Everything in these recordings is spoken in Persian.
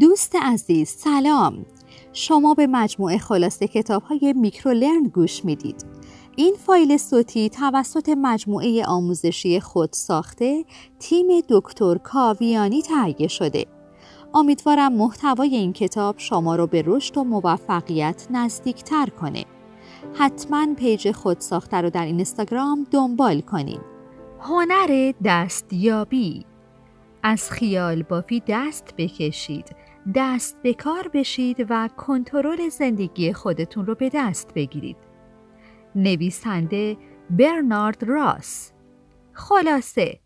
دوست عزیز سلام. شما به مجموعه خلاصه کتاب های میکرولرن گوش می‌دید. این فایل صوتی توسط مجموعه آموزشی خود ساخته تیم دکتر کاویانی تهیه شده. امیدوارم محتوای این کتاب شما رو به رشد و موفقیت نزدیکتر کنه. حتما page خود ساخته رو در اینستاگرام دنبال کنین. هنر دستیابی. از خیال بافی دست بکشید. دست به کار بشید و کنترل زندگی خودتون رو به دست بگیرید نویسنده برنارد راس خلاصه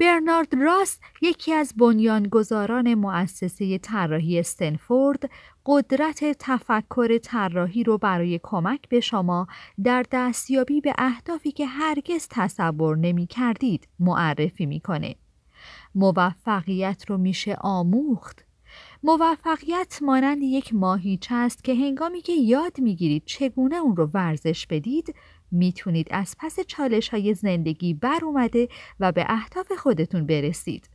برنارد راس یکی از بنیانگذاران مؤسسه طراحی استنفورد قدرت تفکر طراحی رو برای کمک به شما در دستیابی به اهدافی که هرگز تصور نمی کردید معرفی می‌کنه. موفقیت رو میشه آموخت. موفقیت مانند یک ماهیچه است که هنگامی که یاد می‌گیرید چگونه اون رو ورزش بدید می‌تونید از پس چالش های زندگی بر اومده و به اهداف خودتون برسید.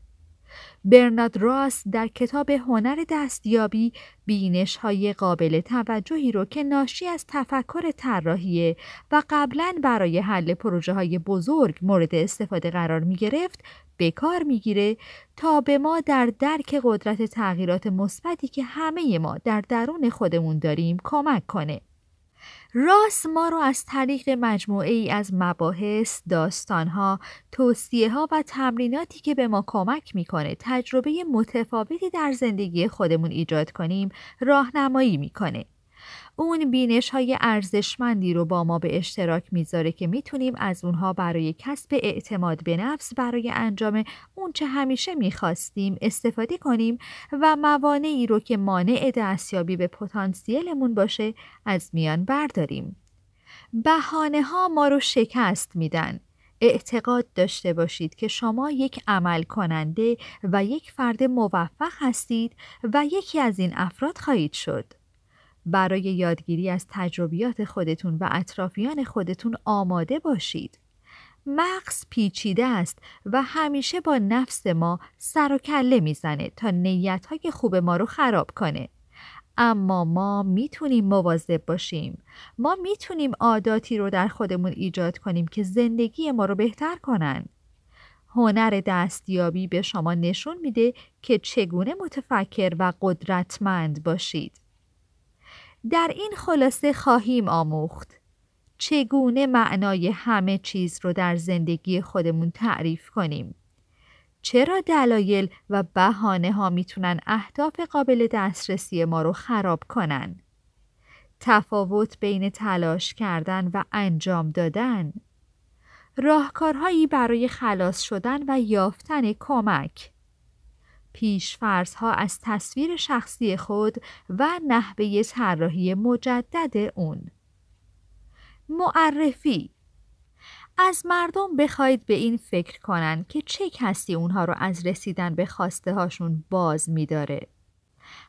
برنارد راس در کتاب هنر دستیابی بینش های قابل توجهی رو که ناشی از تفکر طراحی و قبلا برای حل پروژه های بزرگ مورد استفاده قرار می گرفت به کار می‌گیره تا به ما در درک قدرت تغییرات مثبتی که همه ما در درون خودمون داریم کمک کنه. راس ما رو از طریق مجموعه ای از مباحث، داستانها، توصیه ها و تمریناتی که به کمک می‌کنه تجربه متفاوتی در زندگی خودمون ایجاد کنیم راهنمایی می‌کنه. اون بینش های ارزشمندی رو با ما به اشتراک می‌ذاره که می‌تونیم از اونها برای کسب اعتماد به نفس برای انجام اون چه همیشه می‌خواستیم استفاده کنیم و موانعی رو که مانع دستیابی به پتانسیلمون باشه از میان برداریم. بهانه ها ما رو شکست میدن. اعتقاد داشته باشید که شما یک عمل کننده و یک فرد موفق هستید و یکی از این افراد خواهید شد. برای یادگیری از تجربیات خودتون و اطرافیان خودتون آماده باشید. مغز پیچیده است و همیشه با نفس ما سر و کله می‌زنه تا نیتهای خوب ما رو خراب کنه. اما ما می‌تونیم مواظب باشیم. ما می‌تونیم عاداتی رو در خودمون ایجاد کنیم که زندگی ما رو بهتر کنن. هنر دستیابی به شما نشون میده که چگونه متفکر و قدرتمند باشید. در این خلاصه خواهیم آموخت. چگونه معنای همه چیز رو در زندگی خودمون تعریف کنیم؟ چرا دلایل و بهانه ها می‌تونن اهداف قابل دسترسی ما رو خراب کنن؟ تفاوت بین تلاش کردن و انجام دادن؟ راهکارهایی برای خلاص شدن و یافتن کمک؟ ها از تصویر شخصی خود و نحوه طراحی مجدد اون. معرفی از مردم بخواید به این فکر کنن که چه کسی اونها رو از رسیدن به خواسته هاشون باز میداره.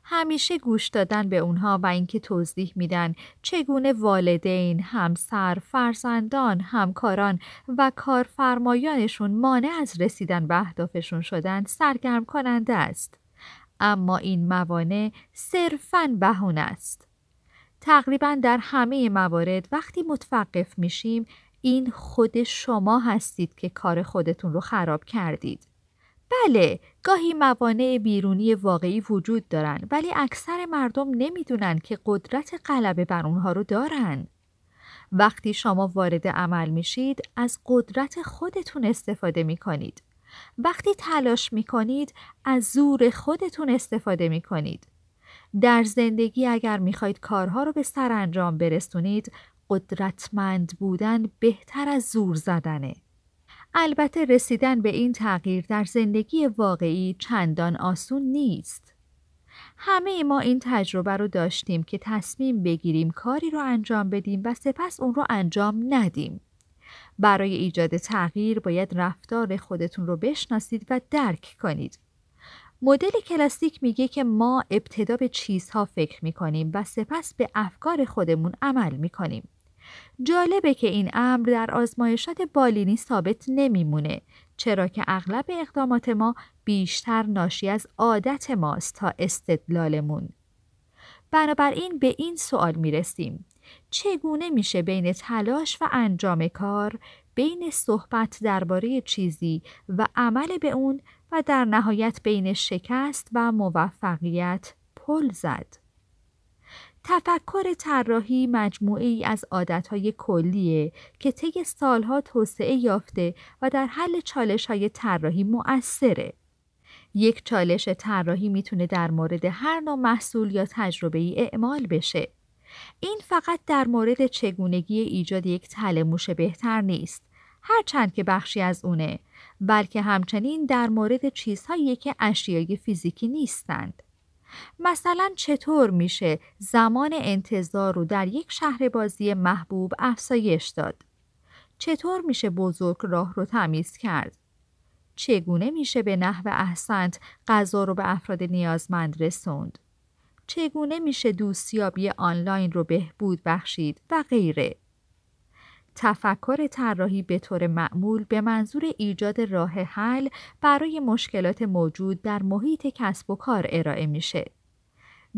همیشه گوش دادن به اونها و اینکه توضیح میدن چگونه والدین، همسر، فرزندان، همکاران و کارفرمایانشون مانع از رسیدن به اهدافشون شدن سرگرم کننده است. اما این موانع صرفاً بهونه است. تقریبا در همه موارد وقتی متوقف میشیم این خود شما هستید که کار خودتون رو خراب کردید. بله گاهی موانع بیرونی واقعی وجود دارن ولی اکثر مردم نمی‌دونن که قدرت غلبه بر اونها رو دارن. وقتی شما وارد عمل میشید از قدرت خودتون استفاده می‌کنید. وقتی تلاش می‌کنید از زور خودتون استفاده می‌کنید. در زندگی اگر می‌خواید کارها رو به سرانجام برسونید قدرتمند بودن بهتر از زور زدنه. البته رسیدن به این تغییر در زندگی واقعی چندان آسون نیست. همه ما این تجربه رو داشتیم که تصمیم بگیریم کاری رو انجام بدیم و سپس اون رو انجام ندیم. برای ایجاد تغییر باید رفتار خودتون رو بشناسید و درک کنید. مدل کلاسیک میگه که ما ابتدا به چیزها فکر می‌کنیم و سپس به افکار خودمون عمل می‌کنیم. جالبه که این امر در آزمایشات بالینی ثابت نمیمونه چرا که اغلب اقدامات ما بیشتر ناشی از عادت ماست تا استدلالمون. بنابراین به این سوال می رسیم. چگونه میشه بین تلاش و انجام کار بین صحبت درباره چیزی و عمل به اون و در نهایت بین شکست و موفقیت پل زد. تفکر طراحی مجموعه ای از عادتهای کلیه که طی سالها توسعه یافته و در حل چالش های طراحی مؤثره. یک چالش طراحی می‌تونه در مورد هر نوع محصول یا تجربه ای اعمال بشه. این فقط در مورد چگونگی ایجاد یک تلموش بهتر نیست. هرچند که بخشی از اونه بلکه همچنین در مورد چیزهایی که اشیای فیزیکی نیستند. مثلا چطور میشه زمان انتظار رو در یک شهر بازی محبوب افزایش داد؟ چطور میشه بزرگ راه رو تمیز کرد؟ چگونه میشه به نحو احسنت غذا رو به افراد نیازمند رسوند؟ چگونه میشه دوستیابی آنلاین رو بهبود بخشید و غیره؟ تفکر طراحی به طور معمول به منظور ایجاد راه حل برای مشکلات موجود در محیط کسب و کار ارائه میشه.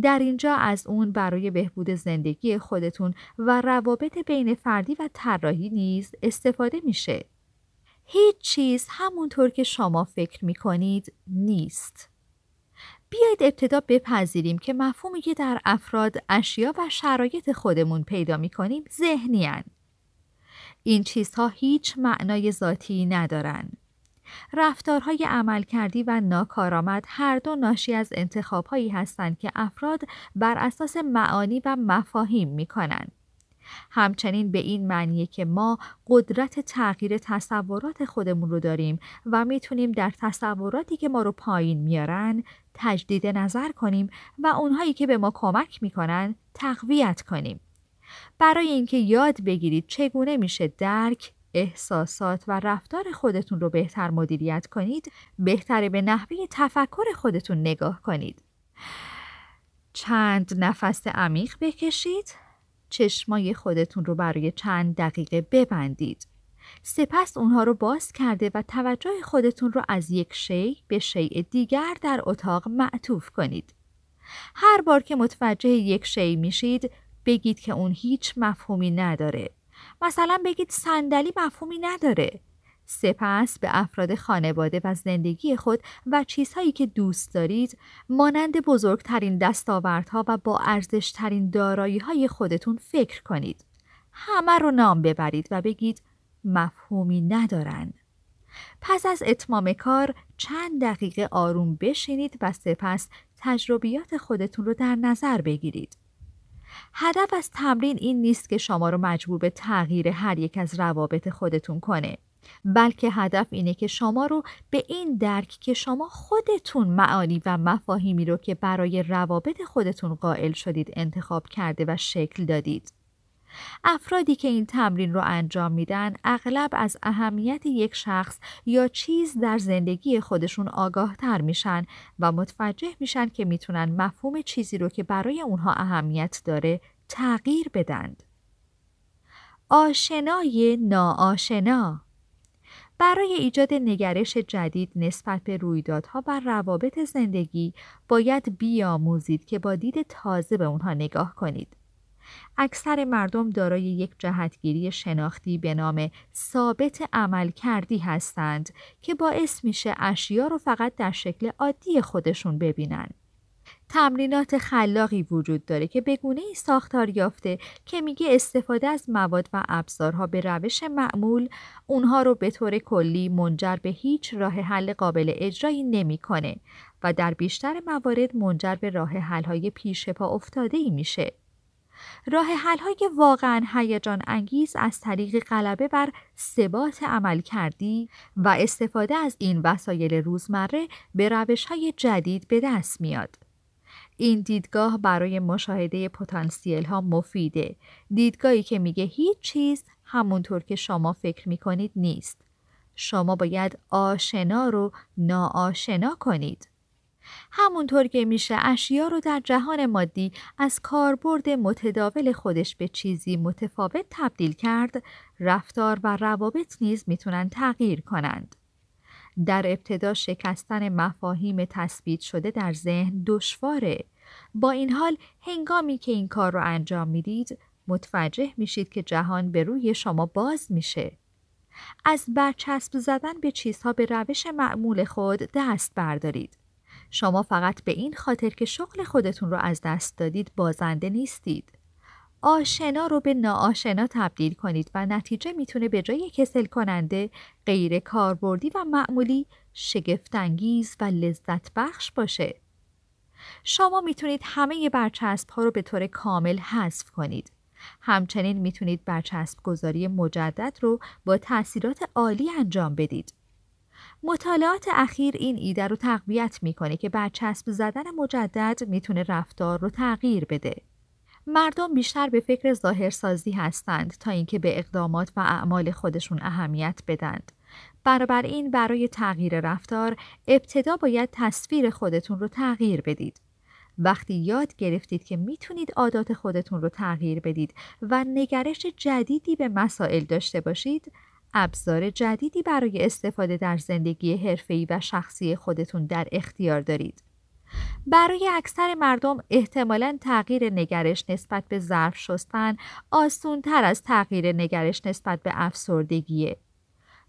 در اینجا از اون برای بهبود زندگی خودتون و روابط بین فردی و طراحی نیز استفاده میشه. هیچ چیز همونطور که شما فکر می‌کنید نیست. بیایید ابتدا بپذیریم که مفهومی که در افراد، اشیا و شرایط خودمون پیدا می‌کنیم ذهنی این چیزها هیچ معنای ذاتی ندارند. رفتارهای عملکردی و ناکارآمد هر دو ناشی از انتخابهایی هستند که افراد بر اساس معانی و مفاهیم می کنند. همچنین به این معنیه که ما قدرت تغییر تصورات خودمون رو داریم و می‌تونیم در تصوراتی که ما رو پایین میارن تجدید نظر کنیم و اونهایی که به ما کمک می‌کنن تقویت کنیم. برای اینکه یاد بگیرید چگونه میشه درک احساسات و رفتار خودتون رو بهتر مدیریت کنید بهتره به نحوه تفکر خودتون نگاه کنید. چند نفس عمیق بکشید چشمای خودتون رو برای چند دقیقه ببندید. سپس اونها رو باز کرده و توجه خودتون رو از یک شی به شیء دیگر در اتاق معطوف کنید. هر بار که متوجه یک شی میشید بگید که اون هیچ مفهومی نداره. مثلا بگید صندلی مفهومی نداره. سپس به افراد خانواده و زندگی خود و چیزهایی که دوست دارید مانند بزرگترین دستاوردها و با ارزشترین دارایی های خودتون فکر کنید. همه رو نام ببرید و بگید مفهومی ندارن. پس از اتمام کار چند دقیقه آروم بشینید و سپس تجربیات خودتون رو در نظر بگیرید. هدف از تمرین این نیست که شما رو مجبور به تغییر هر یک از روابط خودتون کنه. بلکه هدف اینه که شما رو به این درک که شما خودتون معانی و مفاهیمی رو که برای روابط خودتون قائل شدید انتخاب کرده و شکل دادید. افرادی که این تمرین رو انجام میدن اغلب از اهمیت یک شخص یا چیز در زندگی خودشون آگاه تر میشن و متوجه میشن که می‌تونن مفهوم چیزی رو که برای اونها اهمیت داره تغییر بدند. آشنای ناآشنا برای ایجاد نگرش جدید نسبت به رویدادها و روابط زندگی باید بیاموزید که با دید تازه به اونها نگاه کنید. اکثر مردم دارای یک جهتگیری شناختی به نام ثابت عمل کردی هستند که باعث میشه اشیا رو فقط در شکل عادی خودشون ببینن. تمرینات خلاقی وجود داره که به ای ساختار یافته که میگه استفاده از مواد و ابزارها به روش معمول اونها رو به طور کلی منجر به هیچ راه حل قابل اجرایی نمی‌کنه و در بیشتر موارد منجر به راه حل های پیش پا افتاده ای میشه. راه حل های واقعا هیجان انگیز از طریق غلبه بر ثبات عمل کردی و استفاده از این وسایل روزمره به روش های جدید به دست میاد. این دیدگاه برای مشاهده پتانسیل ها مفیده. دیدگاهی که میگه هیچ چیز همونطور که شما فکر می‌کنید نیست. شما باید آشنا رو ناآشنا کنید. همونطور که میشه اشیا رو در جهان مادی از کاربرد متداول خودش به چیزی متفاوت تبدیل کرد، رفتار و روابط نیز می‌تونن تغییر کنند. در ابتدا شکستن مفاهیم تثبیت شده در ذهن دشواره. با این حال هنگامی که این کار رو انجام می‌دید متوجه میشید که جهان به روی شما باز میشه. از برچسب زدن به چیزها به روش معمول خود دست بردارید. شما فقط به این خاطر که شغل خودتون رو از دست دادید بازنده نیستید. آشنا رو به ناآشنا تبدیل کنید و نتیجه می‌تونه به جای کسل کننده غیر کاربردی و معمولی شگفتانگیز و لذت بخش باشه. شما می‌تونید همه برچسب ها رو به طور کامل حذف کنید. همچنین می‌تونید برچسب گذاری مجدد رو با تاثیرات عالی انجام بدید. مطالعات اخیر این ایده رو تقویت می‌کنه که برچسب زدن مجدد می‌تونه رفتار رو تغییر بده. مردم بیشتر به فکر ظاهرسازی هستند تا اینکه به اقدامات و اعمال خودشون اهمیت بدند. این برای تغییر رفتار ابتدا باید تصویر خودتون رو تغییر بدید. وقتی یاد گرفتید که می‌تونید عادات خودتون رو تغییر بدید و نگرش جدیدی به مسائل داشته باشید، ابزار جدیدی برای استفاده در زندگی حرفه‌ای و شخصی خودتون در اختیار دارید. برای اکثر مردم احتمالا تغییر نگرش نسبت به ظرف شستن آسون تر از تغییر نگرش نسبت به افسردگیه.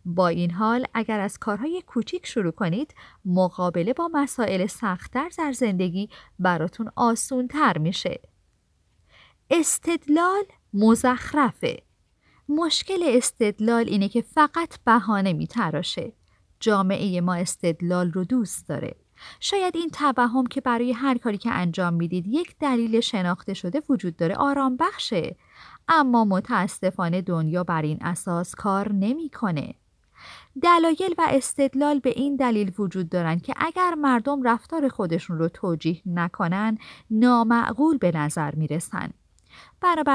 با این حال اگر از کارهای کوچیک شروع کنید مقابله با مسائل سختتر در زندگی براتون آسون تر میشه. استدلال مزخرفه. مشکل استدلال اینه که فقط بهانه میتراشه. جامعه ما استدلال رو دوست داره. شاید این توهم که برای هر کاری که انجام می‌دید یک دلیل شناخته شده وجود داره آرام بخشه اما متاسفانه دنیا بر این اساس کار نمی‌کنه. دلایل و استدلال به این دلیل وجود دارند که اگر مردم رفتار خودشون رو توجیه نکنن نامعقول به نظر می‌رسن.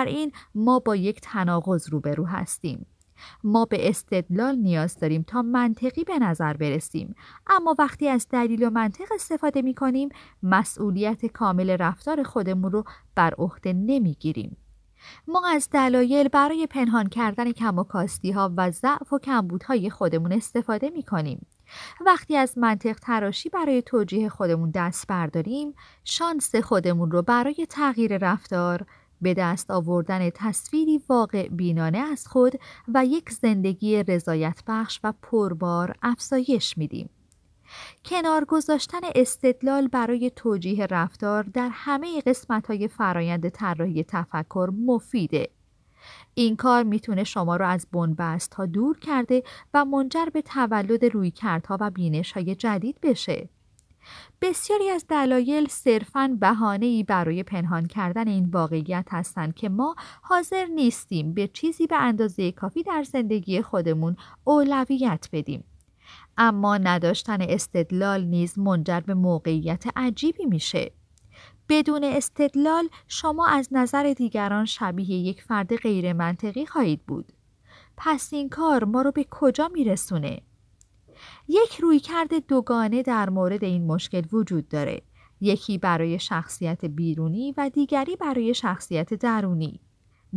این ما با یک تناقض روبرو هستیم. ما به استدلال نیاز داریم تا منطقی به نظر برسیم اما وقتی از دلیل و منطق استفاده می کنیم مسئولیت کامل رفتار خودمون رو بر عهده نمی گیریم. ما از دلایل برای پنهان کردن کم و کاستی ها و ضعف و کمبودهای خودمون استفاده می کنیم. وقتی از منطق تراشی برای توجیه خودمون دست برداریم شانس خودمون رو برای تغییر رفتار به دست آوردن تصویری واقع بینانه از خود و یک زندگی رضایت بخش و پربار افزایش میدیم. کنار گذاشتن استدلال برای توجیه رفتار در همه قسمت های فرایند طراحی تفکر مفیده. این کار می‌تونه شما را از بنبست ها دور کرده و منجر به تولد رویکردها و بینش های جدید بشه. بسیاری از دلایل صرفاً بهانه‌ای برای پنهان کردن این واقعیت هستند که ما حاضر نیستیم به چیزی به اندازه کافی در زندگی خودمون اولویت بدیم. اما نداشتن استدلال نیز منجر به موقعیت عجیبی میشه. بدون استدلال شما از نظر دیگران شبیه یک فرد غیر منطقی خواهید بود. پس این کار ما رو به کجا میرسونه؟ یک رویکرد دوگانه در مورد این مشکل وجود داره. یکی برای شخصیت بیرونی و دیگری برای شخصیت درونی.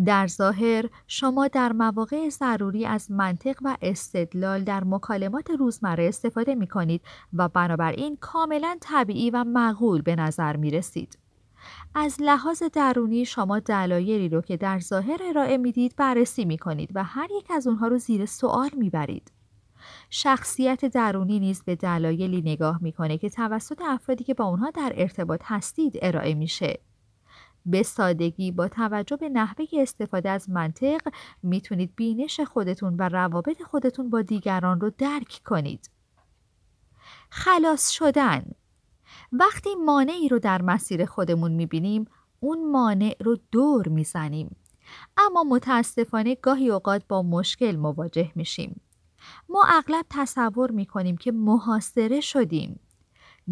در ظاهر شما در مواقع ضروری از منطق و استدلال در مکالمات روزمره استفاده می کنید و بنابراین کاملا طبیعی و معقول به نظر می رسید. از لحاظ درونی شما دلایلی رو که در ظاهر ارائه می‌دید بررسی می کنید و هر یک از اونها رو زیر سوال می برید. شخصیت درونی نیز به دلایلی نگاه می‌کنه که توسط افرادی که با اونها در ارتباط هستید ارائه میشه. به سادگی با توجه به نحوه استفاده از منطق می‌تونید بینش خودتون و روابط خودتون با دیگران رو درک کنید. خلاص شدن وقتی مانعی رو در مسیر خودمون می‌بینیم اون مانع رو دور می‌زنیم. اما متاسفانه گاهی اوقات با مشکل مواجه میشیم. ما اغلب تصور می کنیم که محاصره شدیم.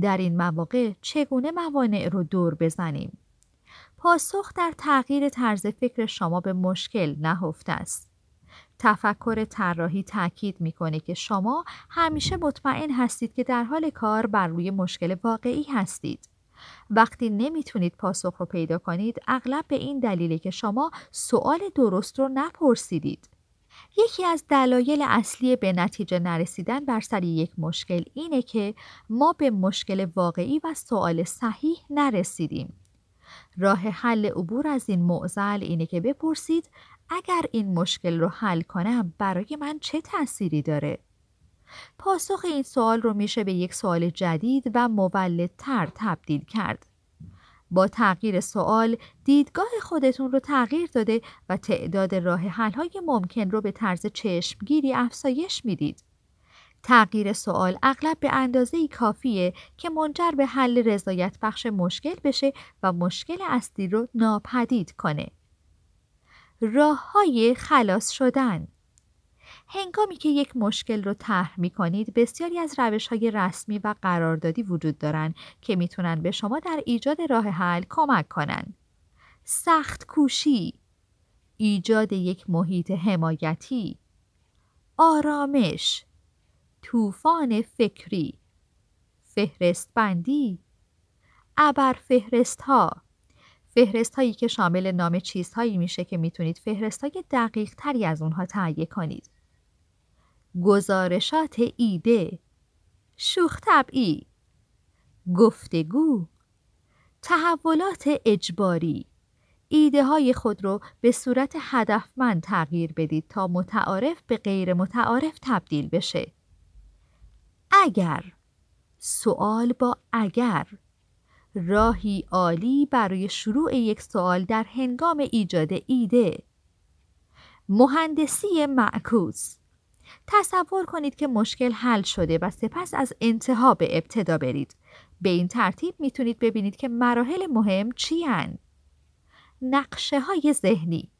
در این مواقع چگونه موانع رو دور بزنیم؟ پاسخ در تغییر طرز فکر شما به مشکل نهفته است. تفکر طراحی تاکید می‌کنه که شما همیشه مطمئن هستید که در حال کار بر روی مشکل واقعی هستید. وقتی نمی‌تونید پاسخ رو پیدا کنید اغلب به این دلیله که شما سوال درست رو نپرسیدید. یکی از دلایل اصلی به نتیجه نرسیدن بر سر یک مشکل اینه که ما به مشکل واقعی و سوال صحیح نرسیدیم. راه حل عبور از این معضل اینه که بپرسید اگر این مشکل رو حل کنم برای من چه تأثیری داره؟ پاسخ این سوال رو میشه به یک سوال جدید و مولدتر تبدیل کرد. با تغییر سوال دیدگاه خودتون رو تغییر داده و تعداد راه های ممکن رو به طرز چشمگیری افزایش می‌دید. تغییر سوال اغلب به اندازه کافیه که منجر به حل رضایت بخش مشکل بشه و مشکل اصلی رو ناپدید کنه. راه های خلاص شدن هنگامی که یک مشکل رو طرح می کنید بسیاری از روش های رسمی و قراردادی وجود دارند که می‌تونن به شما در ایجاد راه حل کمک کنند. سخت کوشی ایجاد یک محیط حمایتی. آرامش طوفان فکری. فهرست بندی ابر فهرست ها فهرست هایی که شامل نام چیزهایی میشه که می‌تونید فهرست های دقیق تری از اونها تهیه کنید. گزارشات ایده. شوخ طبعی. گفتگو. تحولات اجباری. ایده های خود رو به صورت هدفمند تغییر بدید تا متعارف به غیر متعارف تبدیل بشه. اگر. سوال با اگر. راهی عالی برای شروع یک سوال در هنگام ایجاد ایده. مهندسی معکوس. تصور کنید که مشکل حل شده و سپس از انتها به ابتدا برید. به این ترتیب می‌تونید ببینید که مراحل مهم چی هن؟ نقشه های ذهنی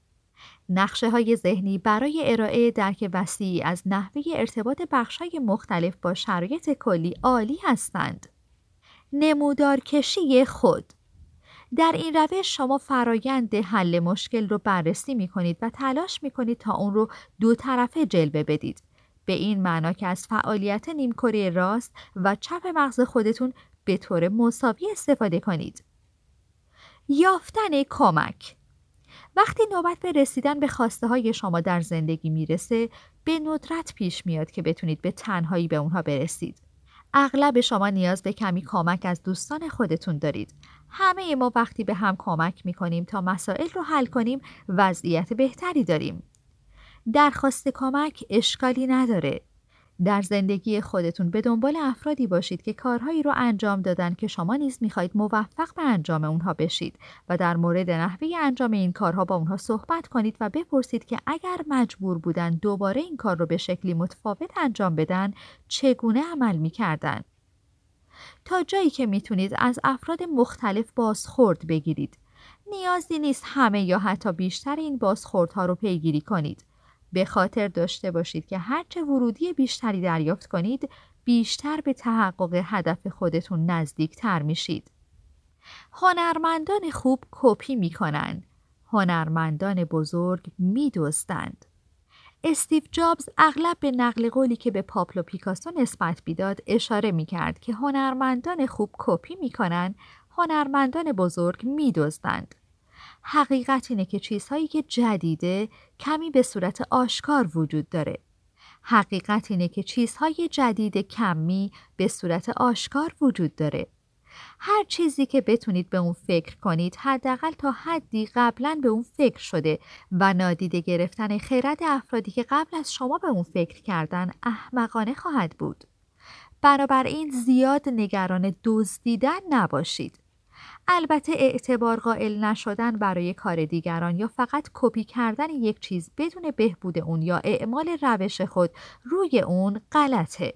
نقشه های ذهنی برای ارائه درک وسیعی از نحوه ارتباط های مختلف با شرایط کلی عالی هستند. نمودار کشی خود در این روش شما فرایند حل مشکل رو بررسی می کنید و تلاش می کنید تا اون رو دو طرفه جلوه بدید. به این معنا که از فعالیت نیمکره راست و چپ مغز خودتون به طور مساوی استفاده کنید. یافتن کمک وقتی نوبت به رسیدن به خواسته های شما در زندگی می‌رسه به ندرت پیش میاد که بتونید به تنهایی به اونها برسید. اغلب شما نیاز به کمی کمک از دوستان خودتون دارید. همه ما وقتی به هم کمک می‌کنیم تا مسائل رو حل کنیم وضعیت بهتری داریم. درخواست کمک اشکالی نداره. در زندگی خودتون به دنبال افرادی باشید که کارهایی رو انجام دادن که شما نیز می‌خواهید موفق به انجام اونها بشید و در مورد نحوه انجام این کارها با اونها صحبت کنید و بپرسید که اگر مجبور بودن دوباره این کار رو به شکلی متفاوت انجام بدن چگونه عمل می‌کردن. تا جایی که می‌تونید از افراد مختلف بازخورد بگیرید. نیازی نیست همه یا حتی بیشتر این بازخوردها رو پیگیری کنید. به خاطر داشته باشید که هرچه ورودی بیشتری دریافت کنید بیشتر به تحقق هدف خودتون نزدیک تر میشید. هنرمندان خوب کپی می‌کنند. هنرمندان بزرگ میدزدند. استیو جابز اغلب به نقل قولی که به پابلو پیکاسو نسبت می‌داد اشاره می‌کرد که هنرمندان خوب کپی می‌کنند هنرمندان بزرگ میدزدند حقیقت اینه که چیزهایی که جدیده کمی به صورت آشکار وجود داره. حقیقت اینه که چیزهای جدید کمی به صورت آشکار وجود داره. هر چیزی که بتونید به اون فکر کنید حداقل تا حدی قبلا به اون فکر شده و نادیده گرفتن خیرد افرادی که قبل از شما به اون فکر کردن احمقانه خواهد بود. بنابراین زیاد نگران دزدیدن نباشید. البته اعتبار قائل نشدن برای کار دیگران یا فقط کپی کردن یک چیز بدون بهبود اون یا اعمال روش خود روی اون غلطه.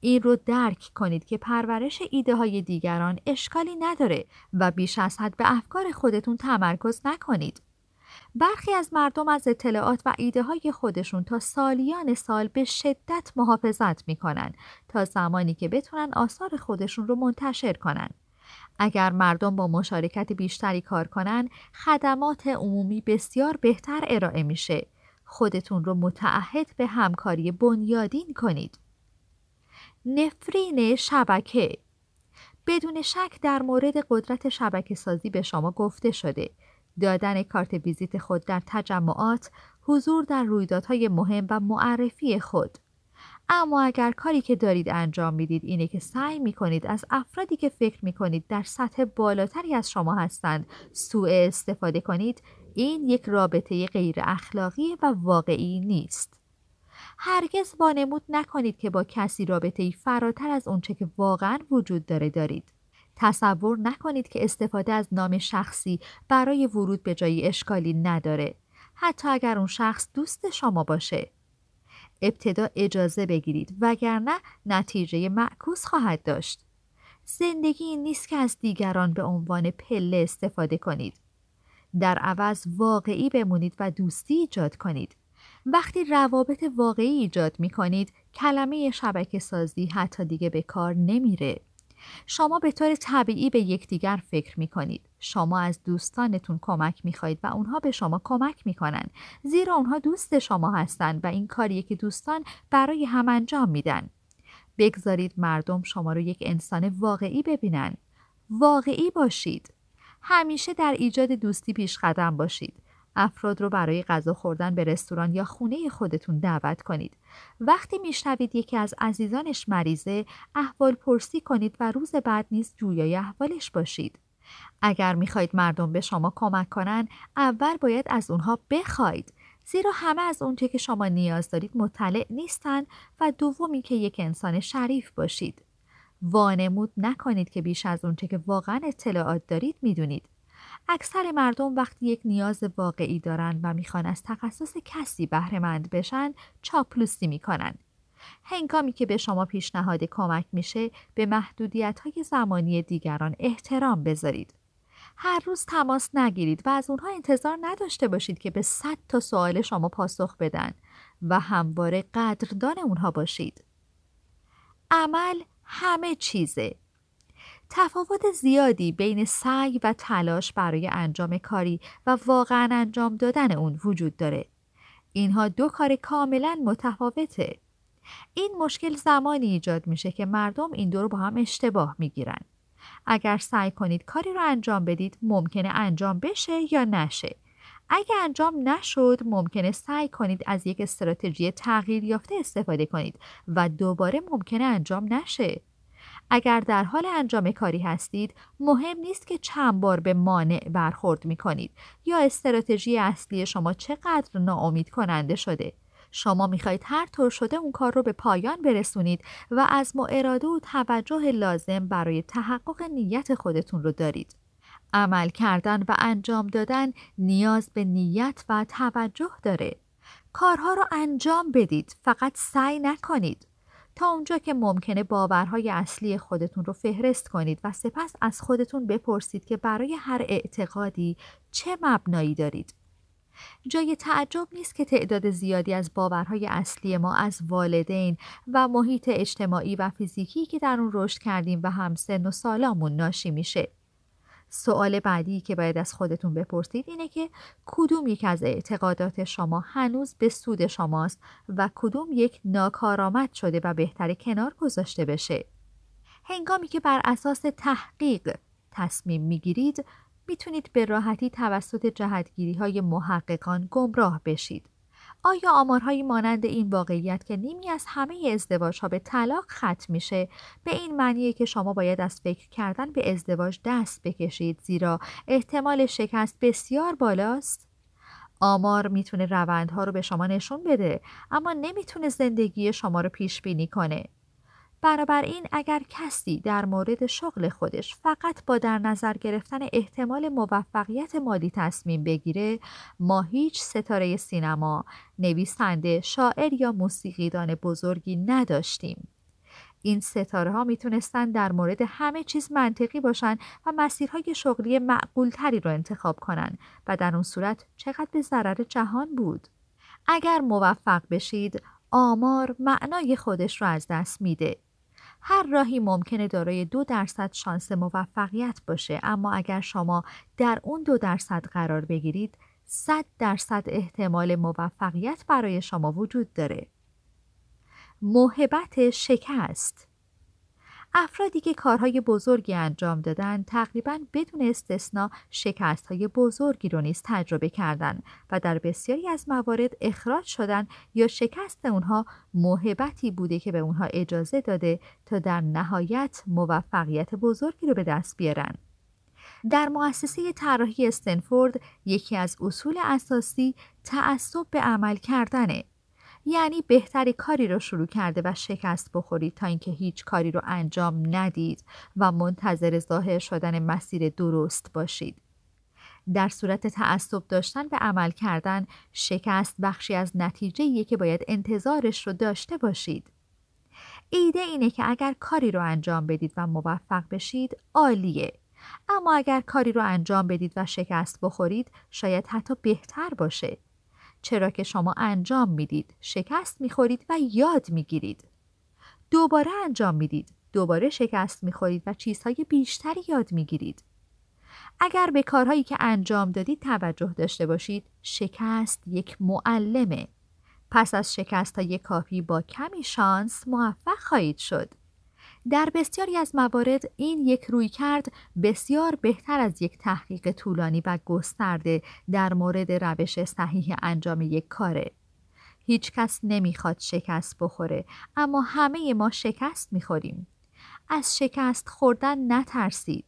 این رو درک کنید که پرورش ایده های دیگران اشکالی نداره و بیش از حد به افکار خودتون تمرکز نکنید. برخی از مردم از اطلاعات و ایده های خودشون تا سالیان سال به شدت محافظت می‌کنن تا زمانی که بتونن آثار خودشون رو منتشر کنن. اگر مردم با مشارکت بیشتری کار کنن خدمات عمومی بسیار بهتر ارائه میشه. خودتون رو متعهد به همکاری بنیادین کنید. نفرین شبکه. بدون شک در مورد قدرت شبکه سازی به شما گفته شده. دادن کارت ویزیت خود در تجمعات حضور در رویدادهای مهم و معرفی خود. اما اگر کاری که دارید انجام می‌دید اینه که سعی می‌کنید از افرادی که فکر می‌کنید در سطح بالاتری از شما هستند سوء استفاده کنید این یک رابطه غیر اخلاقی و واقعی نیست. هرگز وانمود نکنید که با کسی رابطه فراتر از اونچه که واقعا وجود داره دارید. تصور نکنید که استفاده از نام شخصی برای ورود به جایی اشکالی نداره. حتی اگر اون شخص دوست شما باشه. ابتدا اجازه بگیرید وگرنه نتیجه معکوس خواهد داشت. زندگی نیست که از دیگران به عنوان پله استفاده کنید. در عوض واقعی بمونید و دوستی ایجاد کنید. وقتی روابط واقعی ایجاد می کنید کلمه شبکه سازی حتی دیگه به کار نمیره. شما به طور طبیعی به یکدیگر فکر می کنید. شما از دوستانتون کمک می خواهید و اونها به شما کمک می کنند. زیرا اونها دوست شما هستند و این کاریه که دوستان برای هم انجام میدن. بگذارید مردم شما رو یک انسان واقعی ببینن. واقعی باشید. همیشه در ایجاد دوستی پیش قدم باشید. افراد رو برای غذا خوردن به رستوران یا خونه خودتون دعوت کنید. وقتی میشنوید یکی از عزیزانش مریضه، احوال پرسی کنید و روز بعد نیز جویای احوالش باشید. اگر می‌خواهید مردم به شما کمک کنند، اول باید از اونها بخواید. زیرا همه از اونچه که شما نیاز دارید مطلع نیستند و دومی که یک انسان شریف باشید. وانمود نکنید که بیش از اونچه که واقعا اطلاعات دارید می‌دونید. اکثر مردم وقتی یک نیاز واقعی دارند و می‌خوان از تخصص کسی بهرهمند بشن چاپلوسی می‌کنن. هنگامی که به شما پیشنهاد کمک میشه به محدودیت های زمانی دیگران احترام بذارید. هر روز تماس نگیرید و از اونها انتظار نداشته باشید که به صد تا سوال شما پاسخ بدن و همواره قدردان اونها باشید. عمل همه چیزه. تفاوت زیادی بین سعی و تلاش برای انجام کاری و واقعا انجام دادن اون وجود داره. اینها دو کار کاملا متفاوته. این مشکل زمانی ایجاد میشه که مردم این دو رو با هم اشتباه می‌گیرن. اگر سعی کنید کاری رو انجام بدید ممکنه انجام بشه یا نشه. اگر انجام نشد ممکنه سعی کنید از یک استراتژی تغییر یافته استفاده کنید و دوباره ممکنه انجام نشه. اگر در حال انجام کاری هستید مهم نیست که چند بار به مانع برخورد می کنید یا استراتژی اصلی شما چقدر ناامید کننده شده شما می‌خواهید هر طور شده اون کار رو به پایان برسونید و از ما اراده و توجه لازم برای تحقق نیت خودتون رو دارید. عمل کردن و انجام دادن نیاز به نیت و توجه داره. کارها رو انجام بدید فقط سعی نکنید. تا اونجا که ممکنه باورهای اصلی خودتون رو فهرست کنید و سپس از خودتون بپرسید که برای هر اعتقادی چه مبنایی دارید. جای تعجب نیست که تعداد زیادی از باورهای اصلی ما از والدین و محیط اجتماعی و فیزیکی که در اون رشد کردیم و هم سن و سالامون ناشی میشه. سوال بعدی که باید از خودتون بپرسید اینه که کدوم یک از اعتقادات شما هنوز به سود شماست و کدوم یک ناکارآمد شده و بهتر کنار گذاشته بشه. هنگامی که بر اساس تحقیق تصمیم می‌گیرید می‌تونید به راحتی توسط جهتگیری های محققان گمراه بشید. آیا آمارهایی مانند این واقعیت که نیمی از همه ازدواج ها به طلاق ختم میشه به این معنیه که شما باید از فکر کردن به ازدواج دست بکشید زیرا احتمال شکست بسیار بالاست؟ آمار می‌تونه روندها رو به شما نشون بده اما نمی‌تونه زندگی شما رو پیش بینی کنه. این اگر کسی در مورد شغل خودش فقط با در نظر گرفتن احتمال موفقیت مالی تصمیم بگیره ما هیچ ستاره سینما، نویسنده، شاعر یا موسیقیدان بزرگی نداشتیم. این ستاره ها می‌تونستن در مورد همه چیز منطقی باشن و مسیرهای شغلی معقول تری رو انتخاب کنن و در اون صورت چقدر به ضرر جهان بود. اگر موفق بشید آمار معنای خودش رو از دست میده هر راهی ممکنه دارای دو درصد شانس موفقیت باشه اما اگر شما در اون دو درصد قرار بگیرید صد درصد احتمال موفقیت برای شما وجود داره. موهبت شکست افرادی که کارهای بزرگی انجام دادن تقریبا بدون استثنا شکست های بزرگی رو نیز تجربه کردند و در بسیاری از موارد اخراج شدن یا شکست اونها موهبتی بوده که به اونها اجازه داده تا در نهایت موفقیت بزرگی رو به دست بیارن. در مؤسسه طراحی استنفورد یکی از اصول اساسی تعصب به عمل کردنه یعنی بهتری کاری رو شروع کرده و شکست بخورید تا اینکه هیچ کاری رو انجام ندید و منتظر ظاهر شدن مسیر درست باشید. در صورت تعصب داشتن به عمل کردن شکست بخشی از نتیجه که باید انتظارش رو داشته باشید. ایده اینه که اگر کاری رو انجام بدید و موفق بشید عالیه. اما اگر کاری رو انجام بدید و شکست بخورید شاید حتی بهتر باشه. چرا که شما انجام می‌دید. شکست می‌خورید و یاد می‌گیرید. دوباره انجام می‌دید. دوباره شکست می‌خورید و چیزهای بیشتری یاد می‌گیرید. اگر به کارهایی که انجام دادید توجه داشته باشید شکست یک معلمه. پس از شکست های کافی با کمی شانس موفق خواهید شد. در بسیاری از موارد این یک روی کرد بسیار بهتر از یک تحقیق طولانی و گسترده در مورد روش صحیح انجام یک کاره. هیچ کس نمی‌خواد شکست بخوره اما همه ما شکست می‌خوریم. از شکست خوردن نترسید.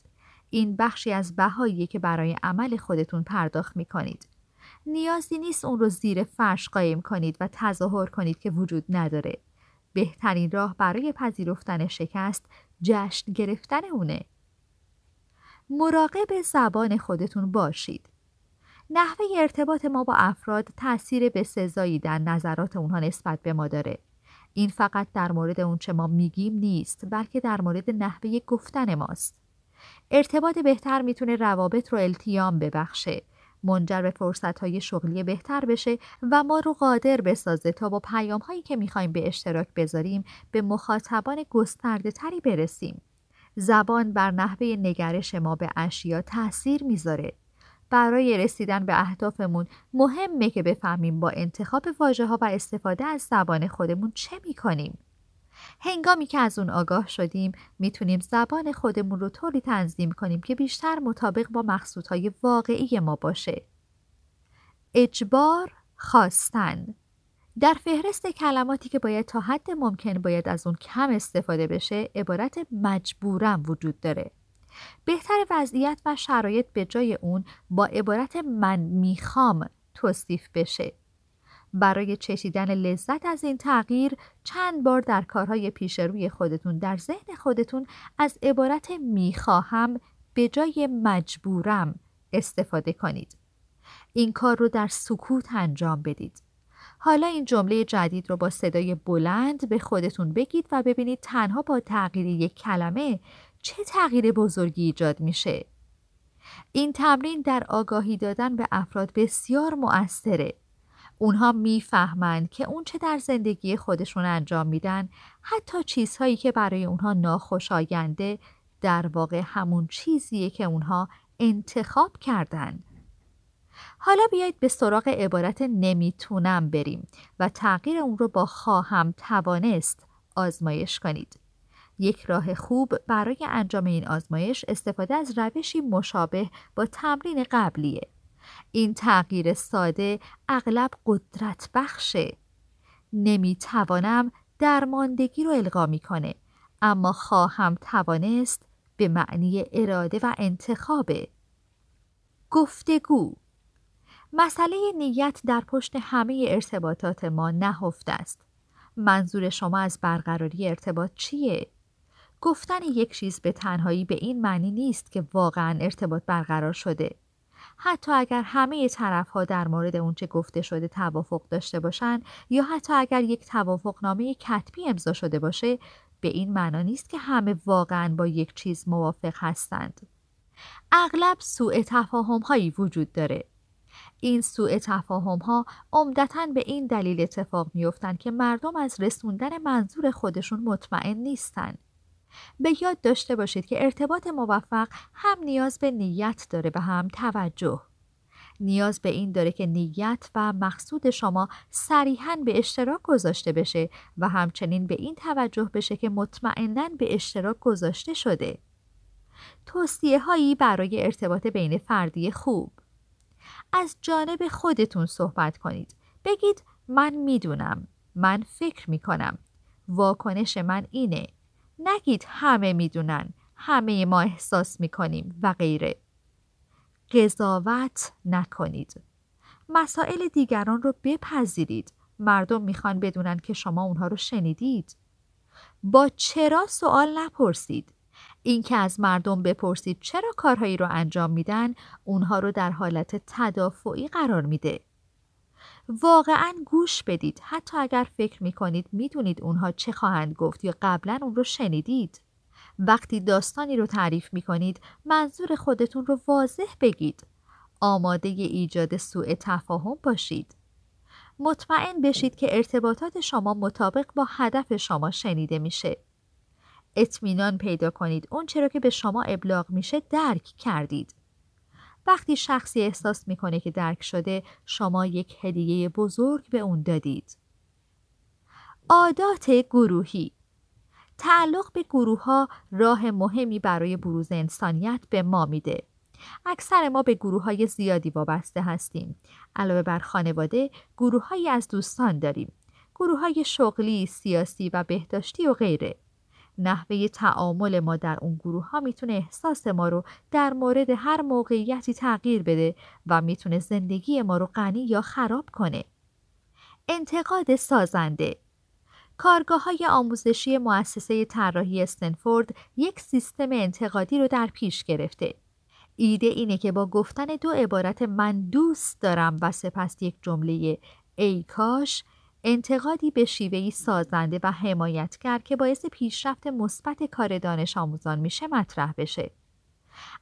این بخشی از بهایی که برای عمل خودتون پرداخت می‌کنید. نیازی نیست اون رو زیر فرش قایم کنید و تظاهر کنید که وجود نداره. بهترین راه برای پذیرفتن شکست جشن گرفتن اونه. مراقب زبان خودتون باشید. نحوه ارتباط ما با افراد تاثیر به سزایی در نظرات اونها نسبت به ما داره. این فقط در مورد اونچه ما میگیم نیست بلکه در مورد نحوه گفتن ماست. ارتباط بهتر می‌تونه روابط رو التیام ببخشه منجر به فرصت شغلی بهتر بشه و ما رو قادر بسازه تا با پیام هایی که می‌خوایم به اشتراک بذاریم به مخاطبان گسترده تری برسیم. زبان بر نحوه نگرش ما به اشیا تاثیر می‌ذاره. برای رسیدن به اهدافمون مهمه که بفهمیم با انتخاب واژه ها و استفاده از زبان خودمون چه می‌کنیم. هنگامی که از اون آگاه شدیم می‌تونیم زبان خودمون رو طوری تنظیم کنیم که بیشتر مطابق با مقصودهای واقعی ما باشه. اجبار خواستن در فهرست کلماتی که باید تا حد ممکن باید از اون کم استفاده بشه عبارت مجبورم وجود داره. بهتر وضعیت و شرایط به جای اون با عبارت من می‌خوام توصیف بشه. برای چشیدن لذت از این تغییر چند بار در کارهای پیش روی خودتون در ذهن خودتون از عبارت می‌خواهم به جای مجبورم استفاده کنید. این کار رو در سکوت انجام بدید. حالا این جمله جدید رو با صدای بلند به خودتون بگید و ببینید تنها با تغییر یک کلمه چه تغییر بزرگی ایجاد میشه. این تمرین در آگاهی دادن به افراد بسیار مؤثره. اونها می‌فهمند که اون چه در زندگی خودشون انجام میدن حتی چیزهایی که برای اونها ناخوشاینده در واقع همون چیزیه که اونها انتخاب کردن. حالا بیایید به سراغ عبارت نمی‌تونم بریم و تغییر اون رو با خواهم توانست آزمایش کنید. یک راه خوب برای انجام این آزمایش استفاده از روشی مشابه با تمرین قبلیه. این تغییر ساده اغلب قدرت بخشه. نمی‌توانم درماندگی رو القا می‌کنه اما خواهم توانست به معنی اراده و انتخابه. گفتگو مسئله نیت در پشت همه ارتباطات ما نهفته است. منظور شما از برقراری ارتباط چیه؟ گفتن یک چیز به تنهایی به این معنی نیست که واقعا ارتباط برقرار شده. حتی اگر همه طرف ها در مورد اونچه گفته شده توافق داشته باشند یا حتی اگر یک توافقنامه کتبی امضا شده باشه به این معنا نیست که همه واقعا با یک چیز موافق هستند. اغلب سوء تفاهم هایی وجود داره. این سوء تفاهم ها عمدتا به این دلیل اتفاق میافتند که مردم از رسوندن منظور خودشون مطمئن نیستند. به یاد داشته باشید که ارتباط موفق هم نیاز به نیت داره و هم توجه. نیاز به این داره که نیت و مقصود شما صریحا به اشتراک گذاشته بشه و همچنین به این توجه بشه که مطمئنا به اشتراک گذاشته شده. توصیه هایی برای ارتباط بین فردی خوب از جانب خودتون صحبت کنید. بگید من می‌دونم. من فکر می‌کنم. واکنش من اینه. نگید همه می‌دونن. همه ما احساس می‌کنیم و غیره. قضاوت نکنید. مسائل دیگران رو بپذیرید. مردم می‌خوان بدونن که شما اونها رو شنیدید. با چرا سوال نپرسید. اینکه از مردم بپرسید چرا کارهایی رو انجام میدن اونها رو در حالت تدافعی قرار میده. واقعا گوش بدید حتی اگر فکر می‌کنید می‌دونید اونها چه خواهند گفت یا قبلا اون رو شنیدید. وقتی داستانی رو تعریف می کنید منظور خودتون رو واضح بگید. آماده ایجاد سوء تفاهم باشید. مطمئن بشید که ارتباطات شما مطابق با هدف شما شنیده میشه. اطمینان پیدا کنید اون چرا که به شما ابلاغ میشه درک کردید. وقتی شخصی احساس می‌کنه که درک شده شما یک هدیه بزرگ به اون دادید. عادات گروهی تعلق به گروه ها راه مهمی برای بروز انسانیت به ما میده. اکثر ما به گروه های زیادی وابسته هستیم. علاوه بر خانواده، گروه های از دوستان داریم. گروه های شغلی، سیاسی و بهداشتی و غیره. نحوه تعامل ما در اون گروه ها می‌تونه احساس ما رو در مورد هر موقعیتی تغییر بده و می‌تونه زندگی ما رو غنی یا خراب کنه. انتقاد سازنده کارگاه های آموزشی مؤسسه طراحی استنفورد یک سیستم انتقادی رو در پیش گرفته. ایده اینه که با گفتن دو عبارت من دوست دارم و سپس یک جمله ای کاش انتقادی به شیوهی سازنده و حمایتگر که باعث پیشرفت مثبت کار دانش آموزان میشه مطرح بشه.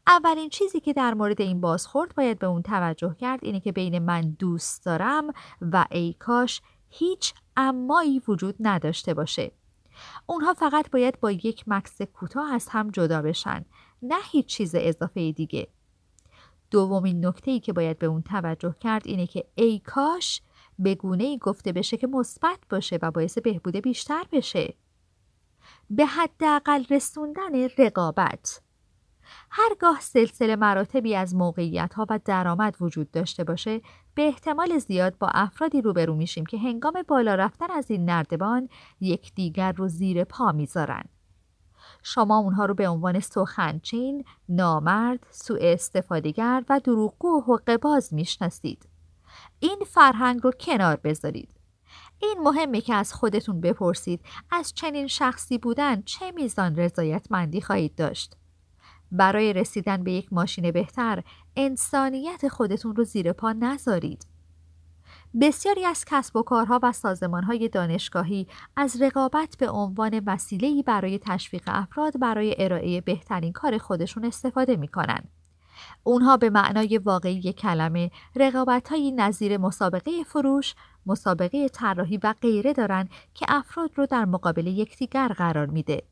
اولین چیزی که در مورد این بازخورد باید به اون توجه کرد اینه که بین من دوست دارم و ای کاش هیچ امایی وجود نداشته باشه. اونها فقط باید با یک مکس کوتاه از هم جدا بشن نه هیچ چیز اضافه دیگه. دومین نکته ای که باید به اون توجه کرد اینه که ای کاش به گونه ای گفته بشه که مثبت باشه و باعث بهبود بیشتر بشه. به حداقل رسوندن رقابت هرگاه سلسله مراتبی از موقعیت ها و درآمد وجود داشته باشه به احتمال زیاد با افرادی روبرو میشیم که هنگام بالا رفتن از این نردبان یکدیگر رو زیر پا می‌ذارن. شما اونها رو به عنوان سخنچین، نامرد، سوء استفادهگر و دروغگو و حقوق باز می‌شناسید. این فرهنگ رو کنار بذارید. این مهمه که از خودتون بپرسید از چنین شخصی بودن چه میزان رضایتمندی خواهید داشت. برای رسیدن به یک ماشین بهتر انسانیت خودتون رو زیر پا نذارید. بسیاری از کسب و کارها و سازمانهای دانشگاهی از رقابت به عنوان وسیله‌ای برای تشویق افراد برای ارائه بهترین کار خودشون استفاده می‌کنند. اونها به معنای واقعی کلمه رقابت های نظیر مسابقه فروش، مسابقه طراحی و غیره دارن که افراد رو در مقابل یکدیگر قرار میده.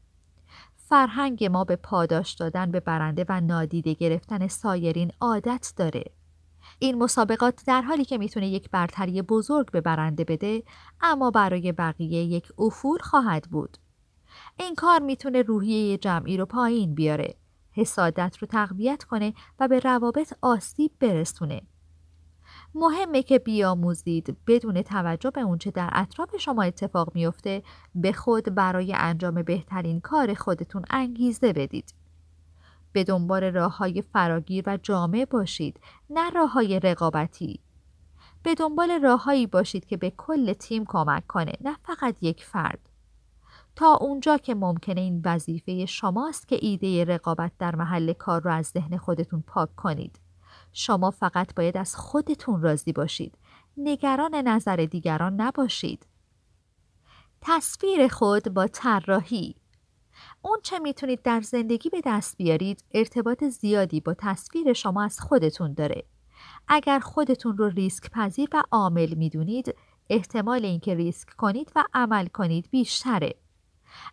فرهنگ ما به پاداش دادن به برنده و نادیده گرفتن سایرین عادت داره. این مسابقات در حالی که می‌تونه یک برتری بزرگ به برنده بده اما برای بقیه یک افول خواهد بود. این کار می‌تونه روحیه جمعی رو پایین بیاره. حسادت رو تقویت کنه و به روابط آسیب برسونه. مهمه که بیاموزید بدون توجه به اونچه در اطراف شما اتفاق میفته به خود برای انجام بهترین کار خودتون انگیزه بدید. به دنبال راه های فراگیر و جامع باشید نه راه های رقابتی. به دنبال راههایی باشید که به کل تیم کمک کنه نه فقط یک فرد. تا اونجا که ممکنه این وظیفه شماست که ایده رقابت در محل کار رو از ذهن خودتون پاک کنید. شما فقط باید از خودتون راضی باشید. نگران نظر دیگران نباشید. تصویر خود با طراحی اون چه می‌تونید در زندگی به دست بیارید ارتباط زیادی با تصویر شما از خودتون داره. اگر خودتون رو ریسک پذیر و عامل می‌دونید احتمال اینکه ریسک کنید و عمل کنید بیشتره.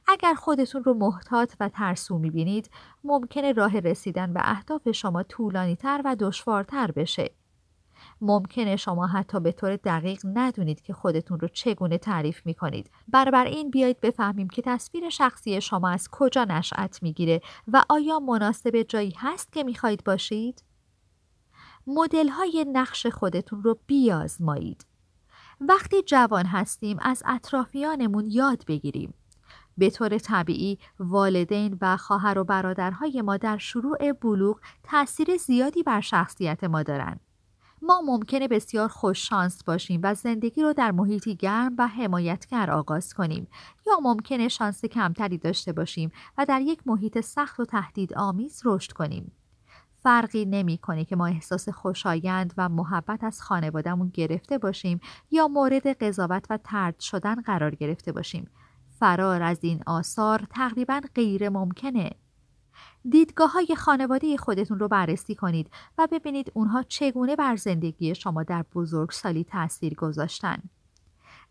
اگر خودتون رو محتاط و ترسو می‌بینید ممکنه راه رسیدن به اهداف شما طولانی تر و دشوارتر بشه. ممکنه شما حتی به طور دقیق ندونید که خودتون رو چگونه تعریف می کنید. برابر این بیایید بفهمیم که تصویر شخصی شما از کجا نشأت می‌گیره و آیا مناسب جایی هست که می‌خواهید باشید؟ مدل های نقش خودتون رو بیازمایید. وقتی جوان هستیم از اطرافیانمون یاد بگیریم. به طور طبیعی والدین و خواهر و برادرهای ما در شروع بلوغ تاثیر زیادی بر شخصیت ما دارند. ما ممکنه بسیار خوش شانس باشیم و زندگی رو در محیطی گرم و حمایتگر آغاز کنیم یا ممکنه شانس کمتری داشته باشیم و در یک محیط سخت و تهدید آمیز رشد کنیم. فرقی نمی‌کنه که ما احساس خوشایند و محبت از خانوادهمون گرفته باشیم یا مورد قضاوت و ترد شدن قرار گرفته باشیم. فرار از این آثار تقریبا غیر ممکنه. دیدگاه های خانواده خودتون رو بررسی کنید و ببینید اونها چگونه بر زندگی شما در بزرگسالی تاثیر گذاشتن.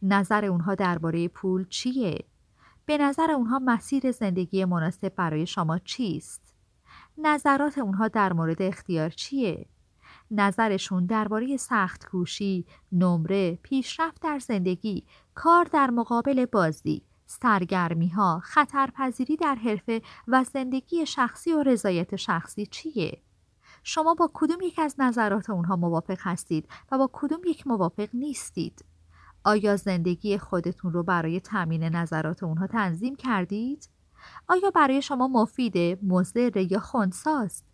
نظر اونها درباره پول چیه؟ به نظر اونها مسیر زندگی مناسب برای شما چیست؟ نظرات اونها در مورد اختیار چیه؟ نظرشون درباره سخت کوشی، نمره، پیشرفت در زندگی، کار در مقابل بازی، سرگرمی ها، خطرپذیری در حرفه و زندگی شخصی و رضایت شخصی چیه؟ شما با کدوم یک از نظرات اونها موافق هستید و با کدوم یک موافق نیستید؟ آیا زندگی خودتون رو برای تامین نظرات اونها تنظیم کردید؟ آیا برای شما مفیده، مضر یا خونساست؟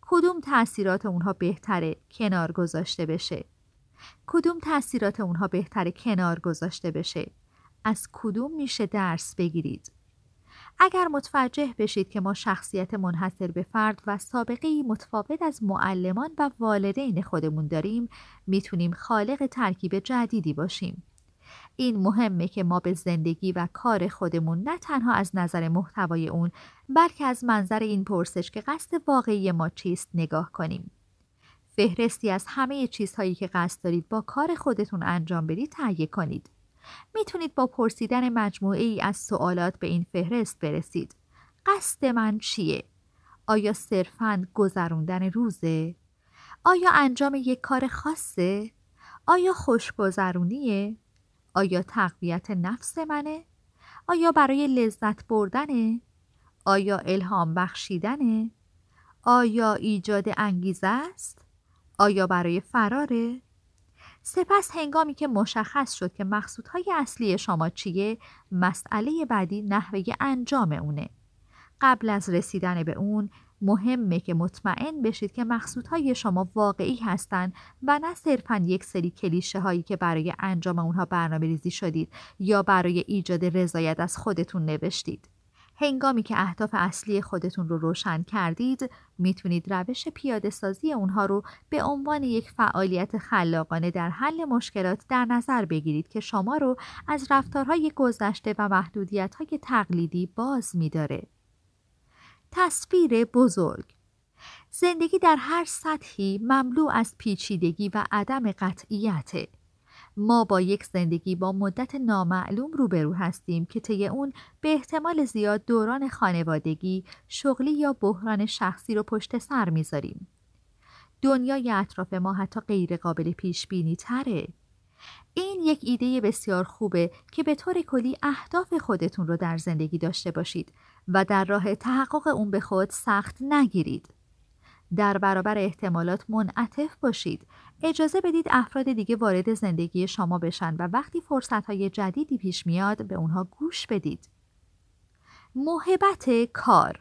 کدوم تاثیرات اونها بهتره کنار گذاشته بشه؟ کدوم تاثیرات اونها بهتره کنار گذاشته بشه؟ از کدوم میشه درس بگیرید؟ اگر متوجه بشید که ما شخصیت منحصر به فرد و سابقه متفاوت از معلمان و والدین خودمون داریم می‌تونیم خالق ترکیب جدیدی باشیم. این مهمه که ما به زندگی و کار خودمون نه تنها از نظر محتوای اون بلکه از منظر این پرسش که قصد واقعی ما چیست نگاه کنیم. فهرستی از همه چیزهایی که قصد دارید با کار خودتون انجام بدید تهیه کنید. می‌تونید با پرسیدن مجموعه ای از سوالات به این فهرست برسید. قصد من چیه؟ آیا صرفاً گذروندن روزه؟ آیا انجام یک کار خاصه؟ آیا خوشگذرونیه؟ آیا تقویت نفس منه؟ آیا برای لذت بردنه؟ آیا الهام بخشیدنه؟ آیا ایجاد انگیزه است؟ آیا برای فراره؟ سپس هنگامی که مشخص شد که مقصودهای اصلی شما چیه مسئله بعدی نحوه انجام اونه قبل از رسیدن به اون مهمه که مطمئن بشید که مقصودهای شما واقعی هستند و نه صرفا یک سری کلیشه هایی که برای انجام اونها برنامه ریزی شدید یا برای ایجاد رضایت از خودتون نوشتید. هنگامی که اهداف اصلی خودتون رو روشن کردید می‌تونید روش پیاده سازی اونها رو به عنوان یک فعالیت خلاقانه در حل مشکلات در نظر بگیرید که شما رو از رفتارهای گذشته و محدودیتهای تقلیدی باز میداره. تصویر بزرگ زندگی در هر سطحی مملو از پیچیدگی و عدم قطعیته. ما با یک زندگی با مدت نامعلوم روبرو هستیم که طی اون به احتمال زیاد دوران خانوادگی، شغلی یا بحران شخصی رو پشت سر می‌ذاریم. دنیای اطراف ما حتی غیر قابل پیش بینی تره. این یک ایده بسیار خوبه که به طور کلی اهداف خودتون رو در زندگی داشته باشید و در راه تحقق اون به خود سخت نگیرید. در برابر احتمالات منعطف باشید اجازه بدید افراد دیگه وارد زندگی شما بشن و وقتی فرصت های جدیدی پیش میاد به اونها گوش بدید. محبت کار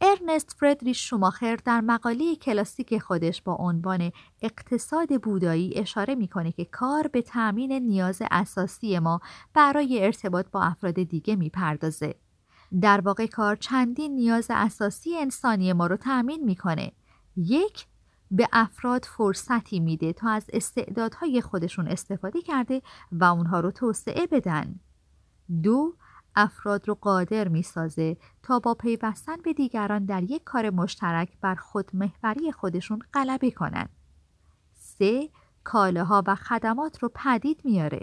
ارنست فردریش شوماخر در مقاله کلاسیک خودش با عنوان اقتصاد بودایی اشاره می‌کنه که کار به تأمین نیاز اساسی ما برای ارتباط با افراد دیگه می‌پردازه. در واقع کار چندین نیاز اساسی انسانی ما رو تأمین می‌کنه. یک به افراد فرصتی میده تا از استعدادهای خودشون استفاده کرده و اونها رو توسعه بدن. دو افراد رو قادر می‌سازه تا با پیوستن به دیگران در یک کار مشترک بر خودمحوری خودشون غلبه کنند. سه کالاها و خدمات رو پدید میاره.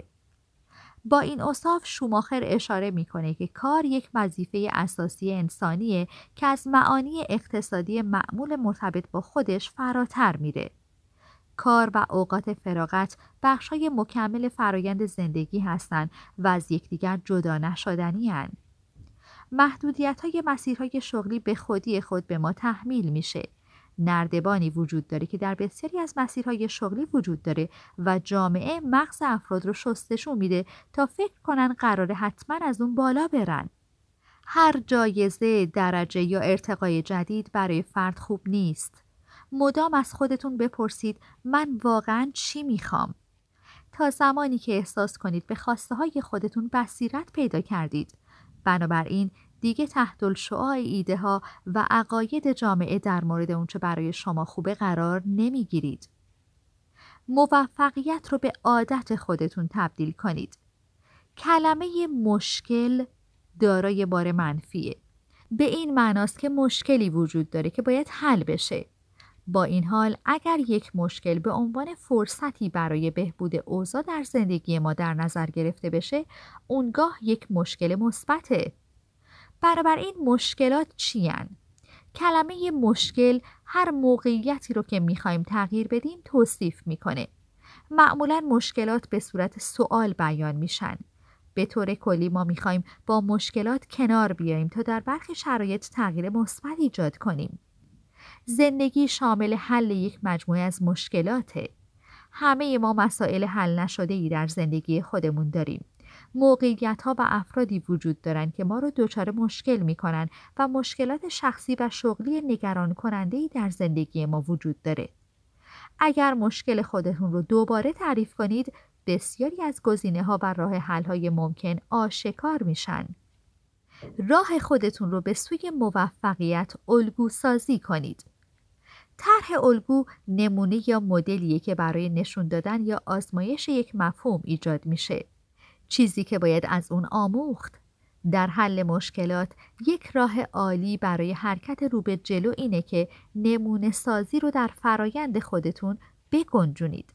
با این اصاف شوماخر اشاره می‌کنه که کار یک وظیفه اساسی انسانیه که از معانی اقتصادی معمول مرتبط با خودش فراتر میره. کار و اوقات فراغت بخشای مکمل فرایند زندگی هستند و از یکدیگر جدا نشدنی هن. محدودیت های مسیرهای شغلی به خودی خود به ما تحمیل میشه. نردبانی وجود داره که در بسیاری از مسیرهای شغلی وجود داره و جامعه مغز افراد رو شستشون میده تا فکر کنن قرار حتما از اون بالا برن. هر جایزه، درجه یا ارتقای جدید برای فرد خوب نیست. مدام از خودتون بپرسید من واقعا چی می‌خوام؟ تا زمانی که احساس کنید به خواسته های خودتون بصیرت پیدا کردید. بنابراین دیگه تحت الشعاع ایده ها و عقاید جامعه در مورد اونچه برای شما خوبه قرار نمی‌گیرید. موفقیت رو به عادت خودتون تبدیل کنید. کلمه مشکل دارای بار منفیه. به این معناست که مشکلی وجود داره که باید حل بشه. با این حال اگر یک مشکل به عنوان فرصتی برای بهبود اوضاع در زندگی ما در نظر گرفته بشه اونگاه یک مشکل مثبته این مشکلات چیان کلمه مشکل هر موقعیتی رو که می‌خوایم تغییر بدیم توصیف می‌کنه معمولا مشکلات به صورت سوال بیان میشن به طور کلی ما می‌خوایم با مشکلات کنار بیاییم تا در برخی شرایط تغییر مثبت ایجاد کنیم زندگی شامل حل یک مجموعه از مشکلاته. همه ما مسائل حل نشده ای در زندگی خودمون داریم. موقعیت ها و افرادی وجود دارند که ما رو دچار مشکل می کنند و مشکلات شخصی و شغلی نگران کننده ای در زندگی ما وجود داره. اگر مشکل خودتون رو دوباره تعریف کنید بسیاری از گزینه ها و راه حل های ممکن آشکار میشن. راه خودتون رو به سوی موفقیت الگو سازی کنید. طرح الگو نمونه یا مدلیه که برای نشون دادن یا آزمایش یک مفهوم ایجاد میشه. چیزی که باید از اون آموخت. در حل مشکلات یک راه عالی برای حرکت رو به جلو اینه که نمونه سازی رو در فرایند خودتون بگنجونید.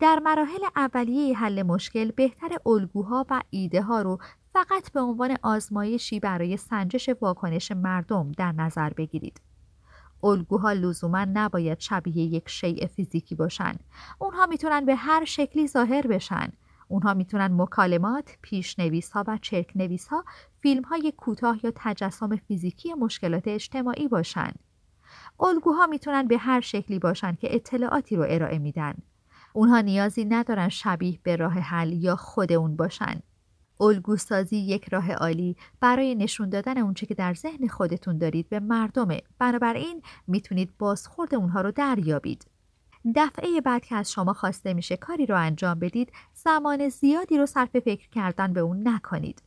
در مراحل اولیه حل مشکل بهتر الگوها و ایده ها رو فقط به عنوان آزمایشی برای سنجش واکنش مردم در نظر بگیرید. الگوها لزوما نباید شبیه یک شیء فیزیکی باشن. اونها می‌تونن به هر شکلی ظاهر بشن. اونها می‌تونن مکالمات، پیشنویس ها و چرک نویس ها، فیلم های کوتاه یا تجسم فیزیکی مشکلات اجتماعی باشن. الگوها می‌تونن به هر شکلی باشن که اطلاعاتی رو ارائه میدن. اونها نیازی ندارن شبیه به راه حل یا خود اون باشن. الگوسازی یک راه عالی برای نشون دادن اونچه که در ذهن خودتون دارید به مردمه بنابراین می‌تونید بازخورد اونها رو دریابید دفعه بعد که از شما خواسته میشه کاری رو انجام بدید زمان زیادی رو صرف فکر کردن به اون نکنید.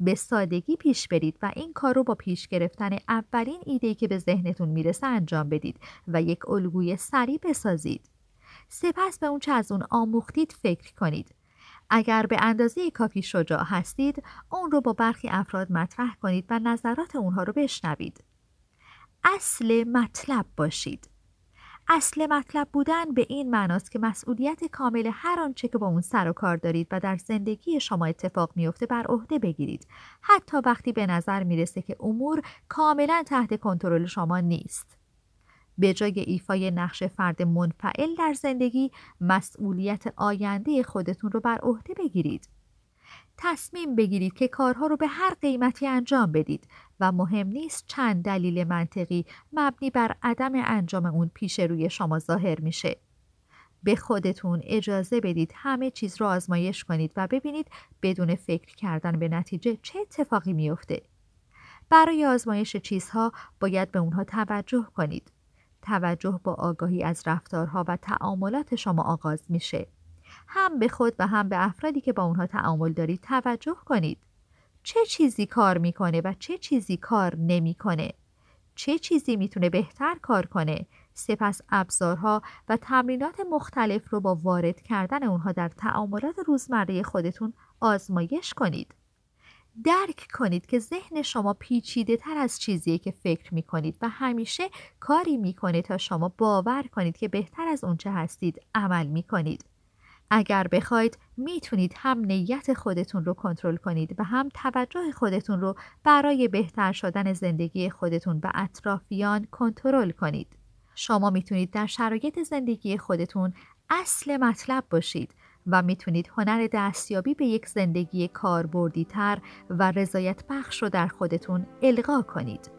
به سادگی پیش برید و این کار رو با پیش گرفتن اولین ایدهی که به ذهنتون می‌رسه انجام بدید و یک الگوی سریع بسازید. سپس به اون چه از اون آموختید فکر کنید. اگر به اندازه کافی شجاع هستید اون رو با برخی افراد مطرح کنید و نظرات اونها رو بشنوید. اصل مطلب باشید. اصل مطلب بودن به این معناست که مسئولیت کامل هر آنچه که با اون سر و کار دارید و در زندگی شما اتفاق میفته بر عهده بگیرید. حتی وقتی به نظر می‌رسه که امور کاملا تحت کنترل شما نیست. به جای ایفای نقش فرد منفعل در زندگی مسئولیت آینده خودتون رو بر عهده بگیرید. تصمیم بگیرید که کارها رو به هر قیمتی انجام بدید. و مهم نیست چند دلیل منطقی مبنی بر عدم انجام اون پیش روی شما ظاهر میشه. به خودتون اجازه بدید همه چیز رو آزمایش کنید و ببینید بدون فکر کردن به نتیجه چه اتفاقی میافته. برای آزمایش چیزها باید به اونها توجه کنید. توجه با آگاهی از رفتارها و تعاملات شما آغاز میشه. هم به خود و هم به افرادی که با اونها تعامل دارید توجه کنید. چه چیزی کار می‌کنه و چه چیزی کار نمی‌کنه؟ چه چیزی می‌تونه بهتر کار کنه؟ سپس ابزارها و تمرینات مختلف رو با وارد کردن اونها در تعاملات روزمره خودتون آزمایش کنید. درک کنید که ذهن شما پیچیده تر از چیزیه که فکر می کنید و همیشه کاری می‌کنه تا شما باور کنید که بهتر از اونچه هستید عمل می کنید. اگر بخواید می‌تونید هم نیت خودتون رو کنترل کنید و هم توجه خودتون رو برای بهتر شدن زندگی خودتون و اطرافیان کنترل کنید. شما می‌تونید در شرایط زندگی خودتون اصل مطلب باشید و می‌تونید هنر دستیابی به یک زندگی کاربردی تر و رضایت بخش رو در خودتون القا کنید.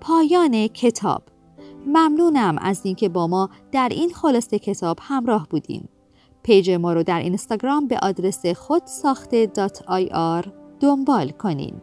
پایان کتاب ممنونم از اینکه با ما در این خلاصه کتاب همراه بودیم. پیج ما رو در اینستاگرام به آدرس خود دنبال کنین.